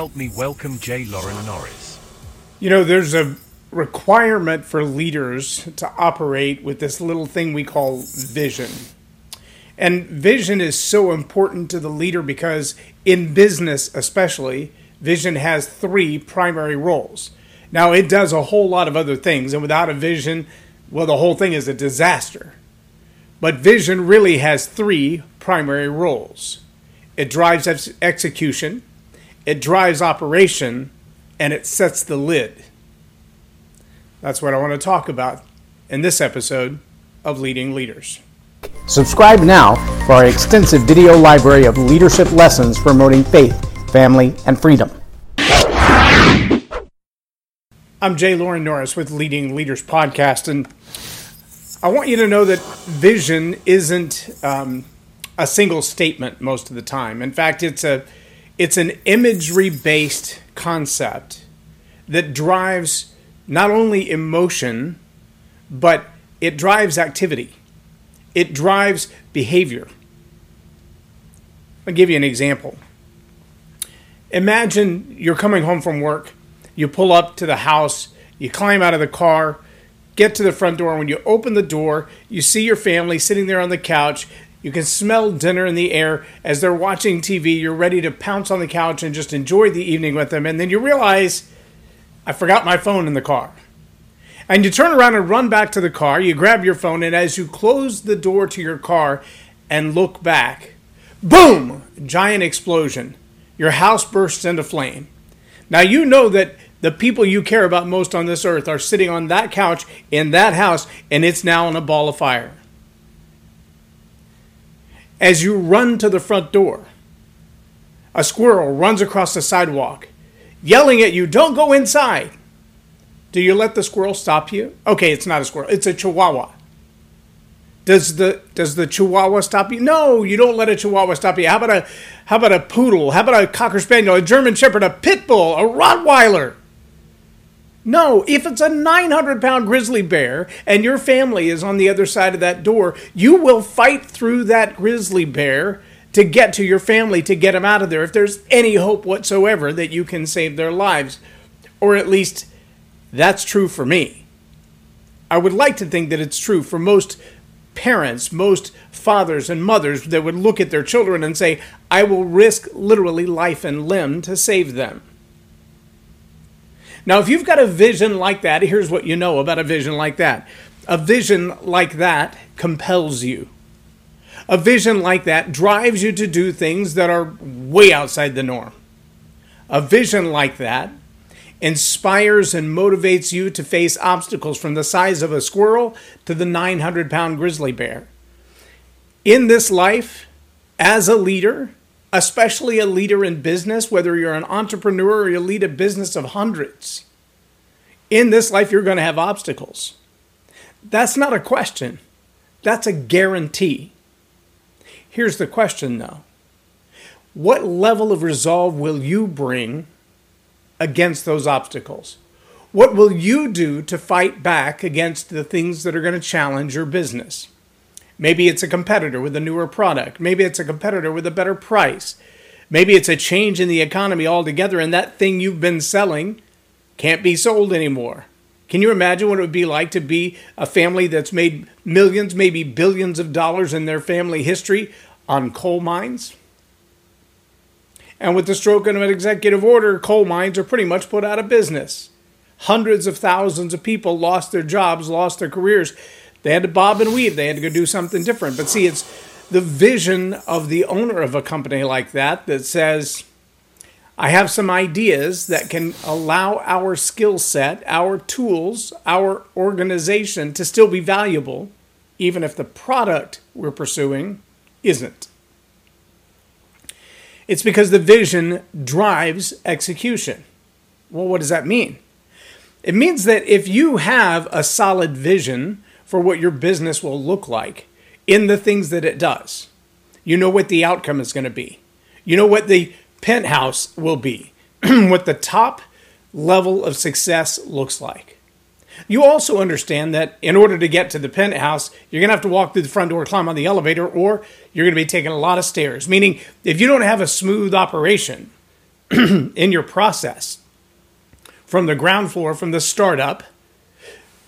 help me welcome J. Loren Norris. You know, there's a requirement for leaders to operate with this little thing we call vision. And vision is so important to the leader because in business, especially, vision has three primary roles. Now, it does a whole lot of other things, and without a vision, well, the whole thing is a disaster. But vision really has three primary roles it drives ex- execution, it drives operation, and it sets the lid. That's what I want to talk about in this episode of Leading Leaders. Subscribe now for our extensive video library of leadership lessons promoting faith, family, and freedom. I'm J. Loren Norris with Leading Leaders Podcast, and I want you to know that vision isn't um, a single statement most of the time. In fact, it's a it's an imagery based concept that drives not only emotion, but it drives activity. It drives behavior. I'll give you an example. Imagine you're coming home from work, you pull up to the house, you climb out of the car, get to the front door, and when you open the door, you see your family sitting there on the couch. You can smell dinner in the air as they're watching TV. You're ready to pounce on the couch and just enjoy the evening with them. And then you realize, I forgot my phone in the car. And you turn around and run back to the car. You grab your phone, and as you close the door to your car and look back, boom! Giant explosion. Your house bursts into flame. Now you know that the people you care about most on this earth are sitting on that couch in that house, and it's now in a ball of fire as you run to the front door. A squirrel runs across the sidewalk, yelling at you, Don't go inside. Do you let the squirrel stop you? Okay, it's not a squirrel, it's a chihuahua. Does the does the chihuahua stop you? No, you don't let a chihuahua stop you. How about a how about a poodle? How about a cocker spaniel, a German shepherd, a pit bull, a Rottweiler? No, if it's a 900 pound grizzly bear and your family is on the other side of that door, you will fight through that grizzly bear to get to your family to get them out of there if there's any hope whatsoever that you can save their lives. Or at least that's true for me. I would like to think that it's true for most parents, most fathers and mothers that would look at their children and say, I will risk literally life and limb to save them. Now, if you've got a vision like that, here's what you know about a vision like that a vision like that compels you. A vision like that drives you to do things that are way outside the norm. A vision like that inspires and motivates you to face obstacles from the size of a squirrel to the 900 pound grizzly bear. In this life, as a leader, especially a leader in business, whether you're an entrepreneur or you lead a business of hundreds. In this life, you're going to have obstacles. That's not a question, that's a guarantee. Here's the question though What level of resolve will you bring against those obstacles? What will you do to fight back against the things that are going to challenge your business? Maybe it's a competitor with a newer product. Maybe it's a competitor with a better price. Maybe it's a change in the economy altogether, and that thing you've been selling can't be sold anymore. Can you imagine what it would be like to be a family that's made millions, maybe billions of dollars in their family history on coal mines? And with the stroke of an executive order, coal mines are pretty much put out of business. Hundreds of thousands of people lost their jobs, lost their careers they had to bob and weave. They had to go do something different. But see, it's the vision of the owner of a company like that that says, I have some ideas that can allow our skill set, our tools, our organization to still be valuable, even if the product we're pursuing isn't. It's because the vision drives execution. Well, what does that mean? It means that if you have a solid vision for what your business will look like in the things that it does. You know what the outcome is going to be. You know what the penthouse will be, what the top level of success looks like. You also understand that in order to get to the penthouse, you're going to have to walk through the front door, climb on the elevator, or you're going to be taking a lot of stairs. Meaning, if you don't have a smooth operation, in your process from the ground floor, from the startup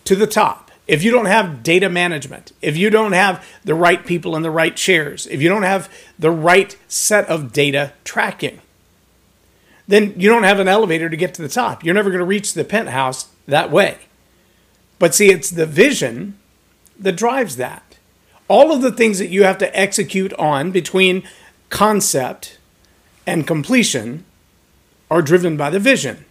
to the top. If you don't have data management, if you don't have the right people in the right chairs, if you don't have the right set of data tracking, then you don't have an elevator to get to the top. You're never going to reach the penthouse that way. But see, it's the vision that drives that. All of the things that you have to execute on between concept and completion are driven by the vision.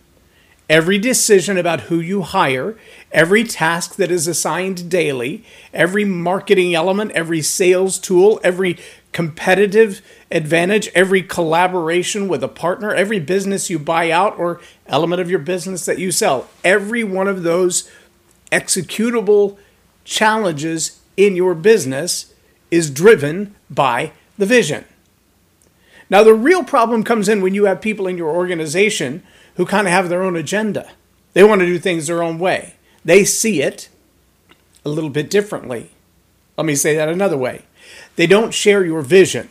Every decision about who you hire, every task that is assigned daily, every marketing element, every sales tool, every competitive advantage, every collaboration with a partner, every business you buy out or element of your business that you sell, every one of those executable challenges in your business is driven by the vision. Now, the real problem comes in when you have people in your organization who kind of have their own agenda. They want to do things their own way. They see it a little bit differently. Let me say that another way. They don't share your vision.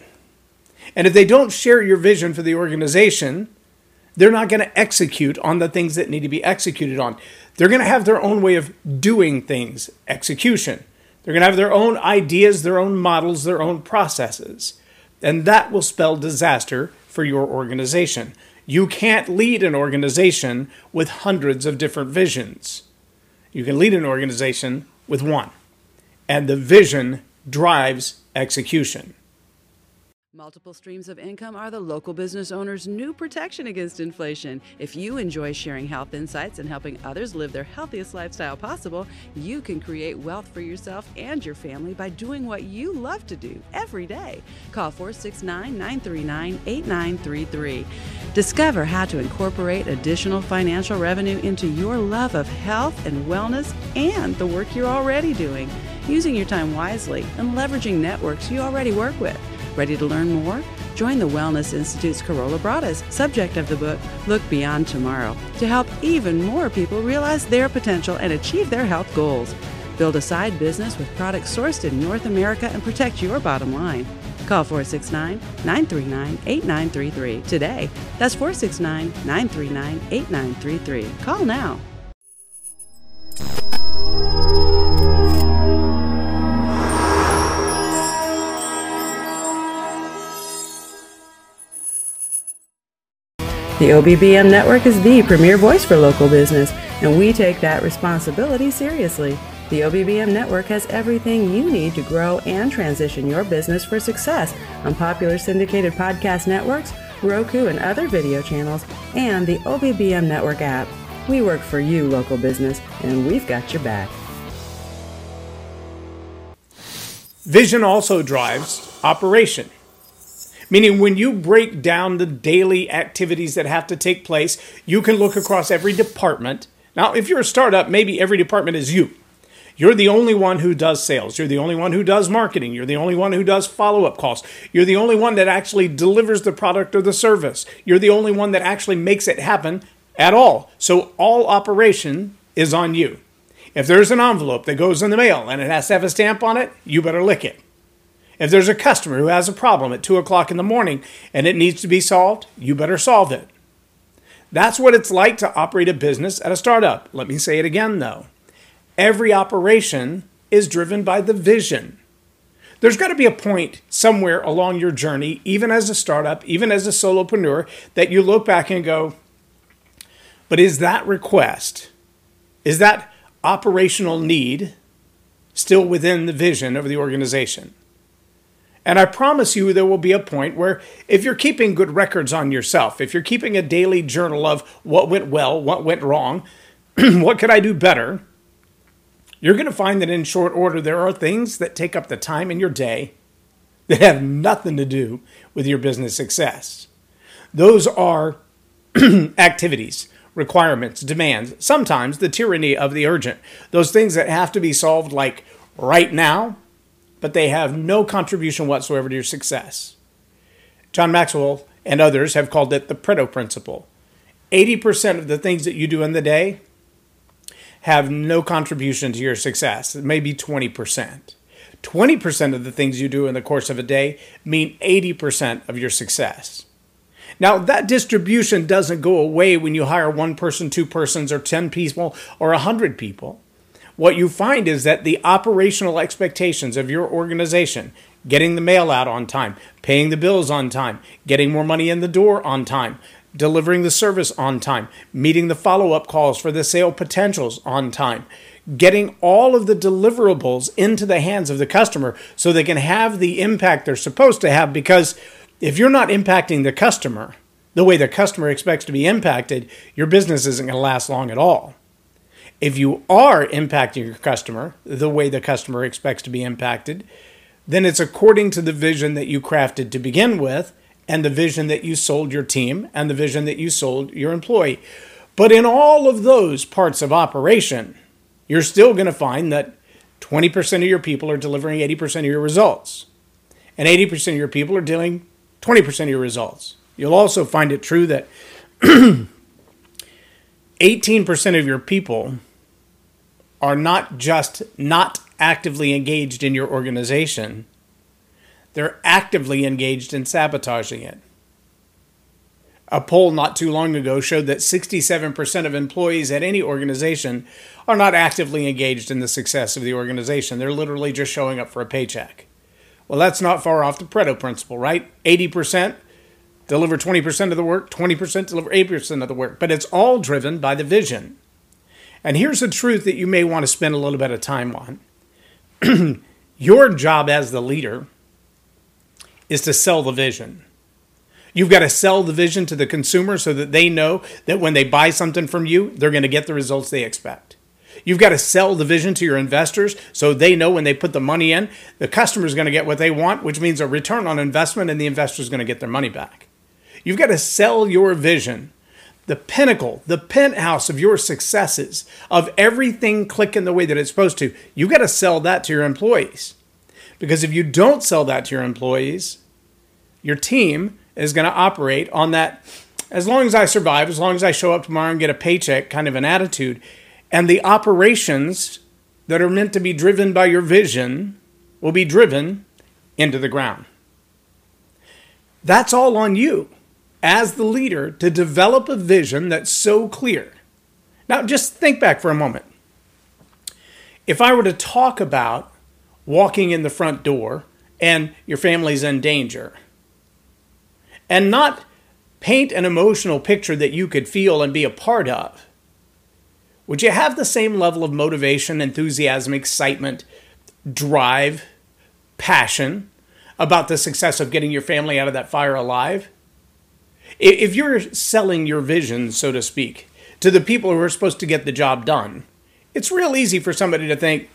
And if they don't share your vision for the organization, they're not going to execute on the things that need to be executed on. They're going to have their own way of doing things, execution. They're going to have their own ideas, their own models, their own processes. And that will spell disaster for your organization. You can't lead an organization with hundreds of different visions. You can lead an organization with one. And the vision drives execution. Multiple streams of income are the local business owner's new protection against inflation. If you enjoy sharing health insights and helping others live their healthiest lifestyle possible, you can create wealth for yourself and your family by doing what you love to do every day. Call 469 939 8933. Discover how to incorporate additional financial revenue into your love of health and wellness and the work you're already doing, using your time wisely and leveraging networks you already work with. Ready to learn more? Join the Wellness Institute's Carola Bradas, subject of the book Look Beyond Tomorrow, to help even more people realize their potential and achieve their health goals. Build a side business with products sourced in North America and protect your bottom line. Call 469 939 8933 today. That's 469 939 8933. Call now. The OBBM network is the premier voice for local business, and we take that responsibility seriously. The OBBM network has everything you need to grow and transition your business for success on popular syndicated podcast networks, Roku and other video channels, and the OBBM network app. We work for you, local business, and we've got your back. Vision also drives operation. Meaning, when you break down the daily activities that have to take place, you can look across every department. Now, if you're a startup, maybe every department is you. You're the only one who does sales. You're the only one who does marketing. You're the only one who does follow up calls. You're the only one that actually delivers the product or the service. You're the only one that actually makes it happen at all. So all operation is on you. If there's an envelope that goes in the mail and it has to have a stamp on it, you better lick it. If there's a customer who has a problem at 2 o'clock in the morning and it needs to be solved, you better solve it. That's what it's like to operate a business at a startup. Let me say it again, though. Every operation is driven by the vision. There's got to be a point somewhere along your journey, even as a startup, even as a solopreneur, that you look back and go, but is that request, is that operational need still within the vision of the organization? And I promise you, there will be a point where if you're keeping good records on yourself, if you're keeping a daily journal of what went well, what went wrong, what could I do better, you're going to find that in short order, there are things that take up the time in your day that have nothing to do with your business success. Those are activities, requirements, demands, sometimes the tyranny of the urgent. Those things that have to be solved like right now but they have no contribution whatsoever to your success. John Maxwell and others have called it the Pareto principle. 80% of the things that you do in the day have no contribution to your success, maybe 20%. 20% of the things you do in the course of a day mean 80% of your success. Now, that distribution doesn't go away when you hire one person, two persons, or 10 people, or 100 people. What you find is that the operational expectations of your organization, getting the mail out on time, paying the bills on time, getting more money in the door on time, delivering the service on time, meeting the follow up calls for the sale potentials on time, getting all of the deliverables into the hands of the customer so they can have the impact they're supposed to have. Because if you're not impacting the customer the way the customer expects to be impacted, your business isn't going to last long at all. If you are impacting your customer the way the customer expects to be impacted, then it's according to the vision that you crafted to begin with and the vision that you sold your team and the vision that you sold your employee. But in all of those parts of operation, you're still going to find that 20% of your people are delivering 80% of your results. And 80% of your people are doing 20% of your results. You'll also find it true that 18% of your people are not just not actively engaged in your organization, they're actively engaged in sabotaging it. A poll not too long ago showed that 67% of employees at any organization are not actively engaged in the success of the organization. They're literally just showing up for a paycheck. Well, that's not far off the Pareto principle, right? 80% deliver 20% of the work, 20% deliver 80% of the work, but it's all driven by the vision. And here's the truth that you may want to spend a little bit of time on. Your job as the leader is to sell the vision. You've got to sell the vision to the consumer so that they know that when they buy something from you, they're going to get the results they expect. You've got to sell the vision to your investors so they know when they put the money in, the customer is going to get what they want, which means a return on investment, and the investor is going to get their money back. You've got to sell your vision, the pinnacle, the penthouse of your successes, of everything clicking the way that it's supposed to. You've got to sell that to your employees. Because if you don't sell that to your employees, your team is going to operate on that as long as I survive, as long as I show up tomorrow and get a paycheck kind of an attitude. And the operations that are meant to be driven by your vision will be driven into the ground. That's all on you as the leader to develop a vision that's so clear. Now, just think back for a moment. If I were to talk about walking in the front door and your family's in danger, and not paint an emotional picture that you could feel and be a part of, would you have the same level of motivation, enthusiasm, excitement, drive, passion about the success of getting your family out of that fire alive? If you're selling your vision, so to speak, to the people who are supposed to get the job done, it's real easy for somebody to think,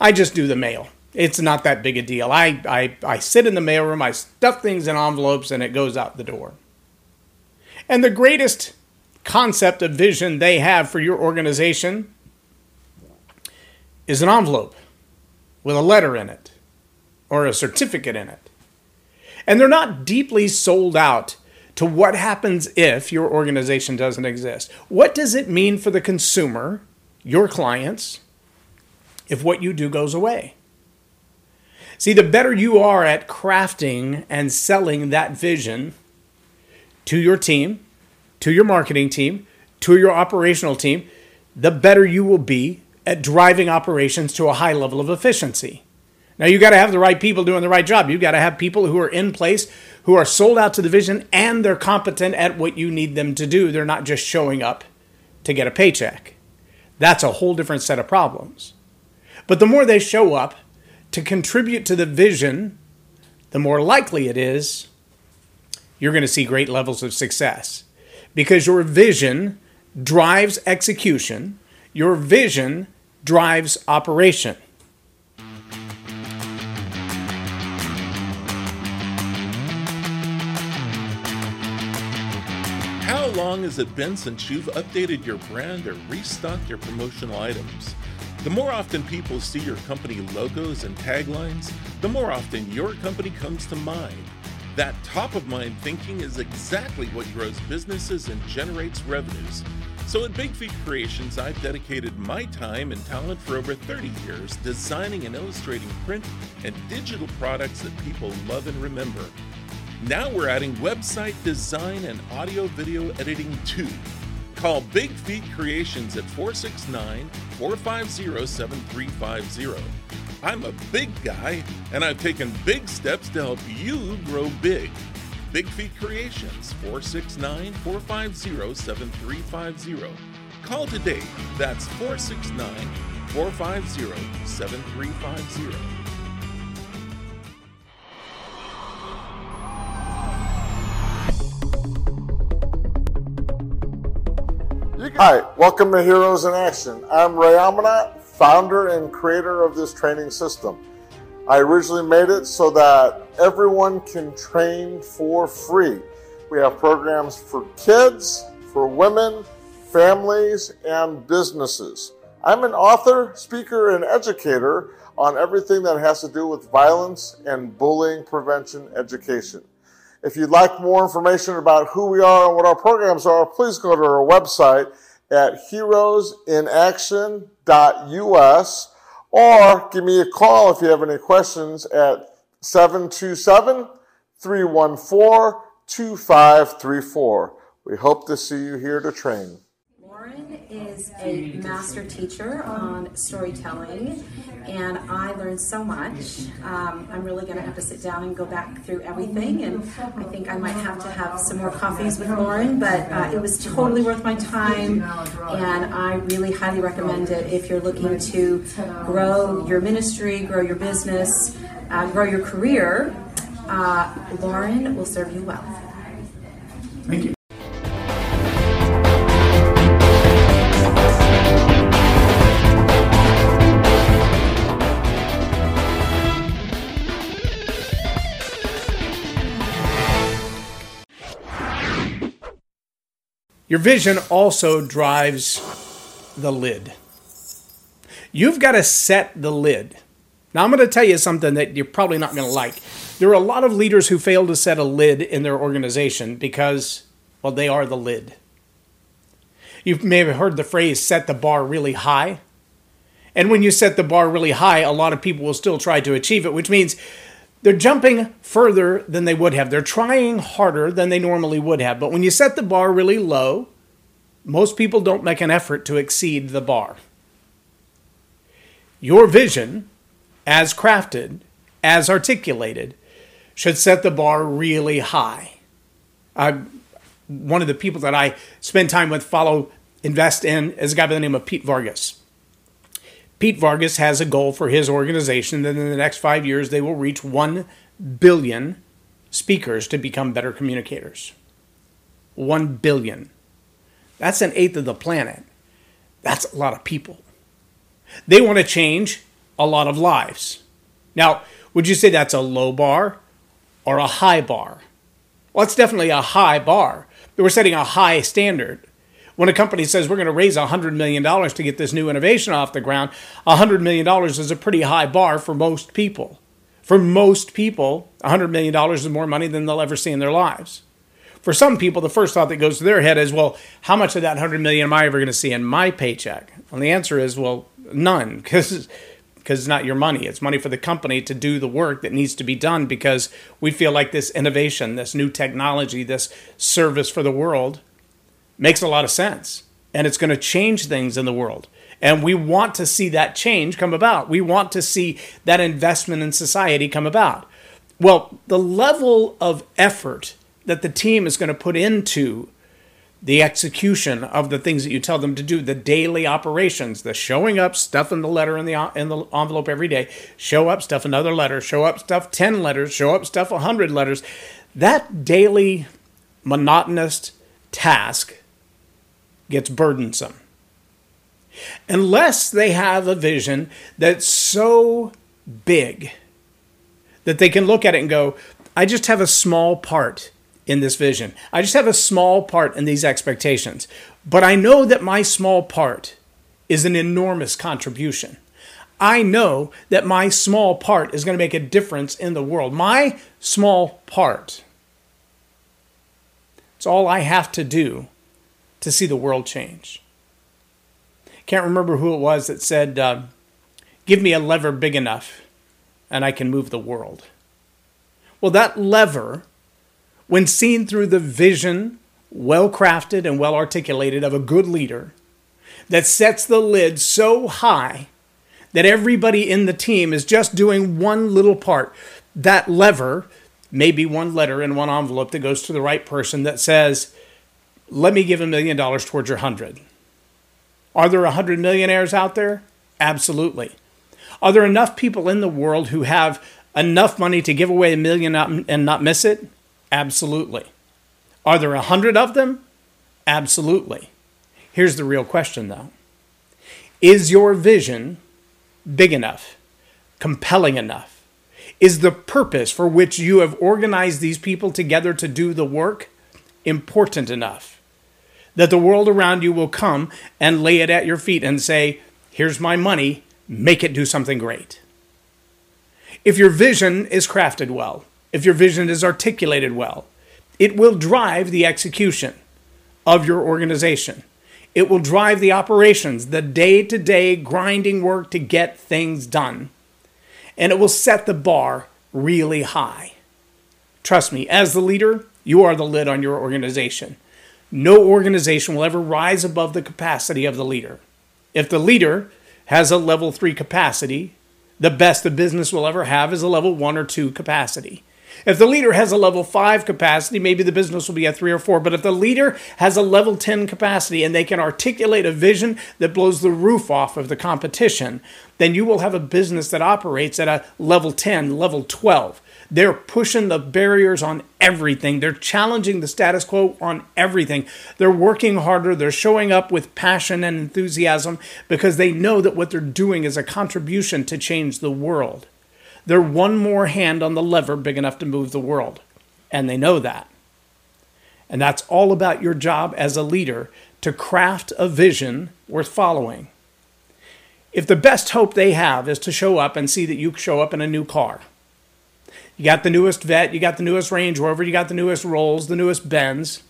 I just do the mail it's not that big a deal. I, I, I sit in the mailroom, I stuff things in envelopes, and it goes out the door. And the greatest concept of vision they have for your organization is an envelope with a letter in it or a certificate in it. And they're not deeply sold out to what happens if your organization doesn't exist. What does it mean for the consumer, your clients, if what you do goes away? See, the better you are at crafting and selling that vision to your team, to your marketing team, to your operational team, the better you will be at driving operations to a high level of efficiency. Now, you got to have the right people doing the right job. You got to have people who are in place, who are sold out to the vision, and they're competent at what you need them to do. They're not just showing up to get a paycheck. That's a whole different set of problems. But the more they show up to contribute to the vision, the more likely it is you're going to see great levels of success. Because your vision drives execution, your vision drives operation. Long has it been since you've updated your brand or restocked your promotional items? The more often people see your company logos and taglines, the more often your company comes to mind. That top of mind thinking is exactly what grows businesses and generates revenues. So at Big Feet Creations, I've dedicated my time and talent for over 30 years designing and illustrating print and digital products that people love and remember. Now we're adding website design and audio video editing too. Call Big Feet Creations at 469 450 7350. I'm a big guy, and I've taken big steps to help you grow big. Big Feet Creations, 469 450 7350. Call today. That's 469 450 7350. Hi, welcome to Heroes in Action. I'm Ray Amanat, founder and creator of this training system. I originally made it so that everyone can train for free. We have programs for kids, for women, families, and businesses. I'm an author, speaker, and educator on everything that has to do with violence and bullying prevention education. If you'd like more information about who we are and what our programs are, please go to our website at heroesinaction.us or give me a call if you have any questions at 727 314 2534. We hope to see you here to train. Is a master teacher on storytelling, and I learned so much. Um, I'm really going to have to sit down and go back through everything, and I think I might have to have some more coffees with Loren, but uh, it was totally worth my time, and I really highly recommend it if you're looking to grow your ministry, grow your business, uh, grow your career. Uh, Loren will serve you well. Thank you. Your vision also drives the lid. You've got to set the lid. Now, I'm going to tell you something that you're probably not going to like. There are a lot of leaders who fail to set a lid in their organization because, well, they are the lid. You may have heard the phrase set the bar really high. And when you set the bar really high, a lot of people will still try to achieve it, which means they're jumping further than they would have. They're trying harder than they normally would have. But when you set the bar really low, most people don't make an effort to exceed the bar. Your vision, as crafted, as articulated, should set the bar really high. I, one of the people that I spend time with, follow, invest in, is a guy by the name of Pete Vargas. Pete Vargas has a goal for his organization that in the next five years they will reach 1 billion speakers to become better communicators. 1 billion. That's an eighth of the planet. That's a lot of people. They want to change a lot of lives. Now, would you say that's a low bar or a high bar? Well, it's definitely a high bar. We're setting a high standard. When a company says we're going to raise $100 million to get this new innovation off the ground, $100 million is a pretty high bar for most people. For most people, $100 million is more money than they'll ever see in their lives. For some people, the first thought that goes to their head is, well, how much of that 100 million am I ever going to see in my paycheck? And the answer is, well, none, because because it's not your money. It's money for the company to do the work that needs to be done because we feel like this innovation, this new technology, this service for the world makes a lot of sense and it's going to change things in the world. And we want to see that change come about. We want to see that investment in society come about. Well, the level of effort that the team is going to put into the execution of the things that you tell them to do, the daily operations, the showing up, stuffing the letter in the in the envelope every day, show up, stuff another letter, show up, stuff 10 letters, show up, stuff 100 letters. That daily monotonous task gets burdensome. Unless they have a vision that's so big that they can look at it and go, I just have a small part in this vision. I just have a small part in these expectations. But I know that my small part is an enormous contribution. I know that my small part is going to make a difference in the world. My small part. It's all I have to do to see the world change. Can't remember who it was that said, uh, Give me a lever big enough and I can move the world. Well, that lever when seen through the vision, well crafted and well articulated, of a good leader that sets the lid so high that everybody in the team is just doing one little part. That lever may be one letter in one envelope that goes to the right person that says, Let me give a million dollars towards your hundred. Are there a hundred millionaires out there? Absolutely. Are there enough people in the world who have enough money to give away a million and not miss it? Absolutely. Are there a hundred of them? Absolutely. Here's the real question though Is your vision big enough, compelling enough? Is the purpose for which you have organized these people together to do the work important enough? That the world around you will come and lay it at your feet and say, Here's my money, make it do something great. If your vision is crafted well, if your vision is articulated well, it will drive the execution of your organization. It will drive the operations, the day to day grinding work to get things done. And it will set the bar really high. Trust me, as the leader, you are the lid on your organization. No organization will ever rise above the capacity of the leader. If the leader has a level three capacity, the best the business will ever have is a level one or two capacity. If the leader has a level 5 capacity, maybe the business will be at 3 or 4. But if the leader has a level 10 capacity and they can articulate a vision that blows the roof off of the competition, then you will have a business that operates at a level 10, level 12. They're pushing the barriers on everything. They're challenging the status quo on everything. They're working harder. They're showing up with passion and enthusiasm because they know that what they're doing is a contribution to change the world. They're one more hand on the lever big enough to move the world. And they know that. And that's all about your job as a leader to craft a vision worth following. If the best hope they have is to show up and see that you show up in a new car, you got the newest Vette, you got the newest Range Rover, you got the newest Rolls, the newest Benz,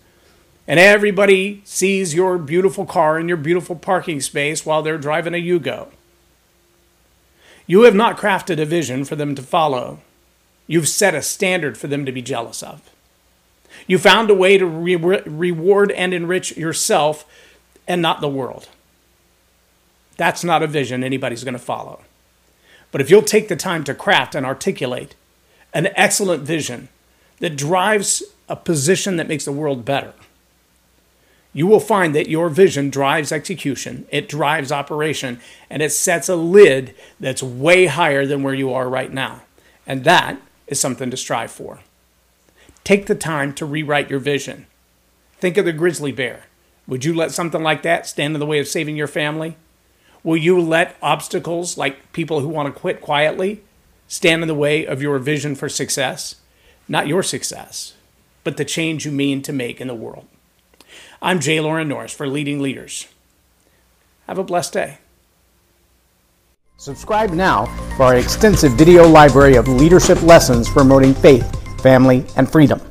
and everybody sees your beautiful car in your beautiful parking space while they're driving a Yugo. You have not crafted a vision for them to follow. You've set a standard for them to be jealous of. You found a way to re- reward and enrich yourself and not the world. That's not a vision anybody's going to follow. But if you'll take the time to craft and articulate an excellent vision that drives a position that makes the world better, you will find that your vision drives execution, it drives operation, and it sets a lid that's way higher than where you are right now. And that is something to strive for. Take the time to rewrite your vision. Think of the grizzly bear. Would you let something like that stand in the way of saving your family? Will you let obstacles like people who want to quit quietly stand in the way of your vision for success? Not your success, but the change you mean to make in the world. I'm J. Loren Norris for Leading Leaders. Have a blessed day. Subscribe now for our extensive video library of leadership lessons promoting faith, family, and freedom.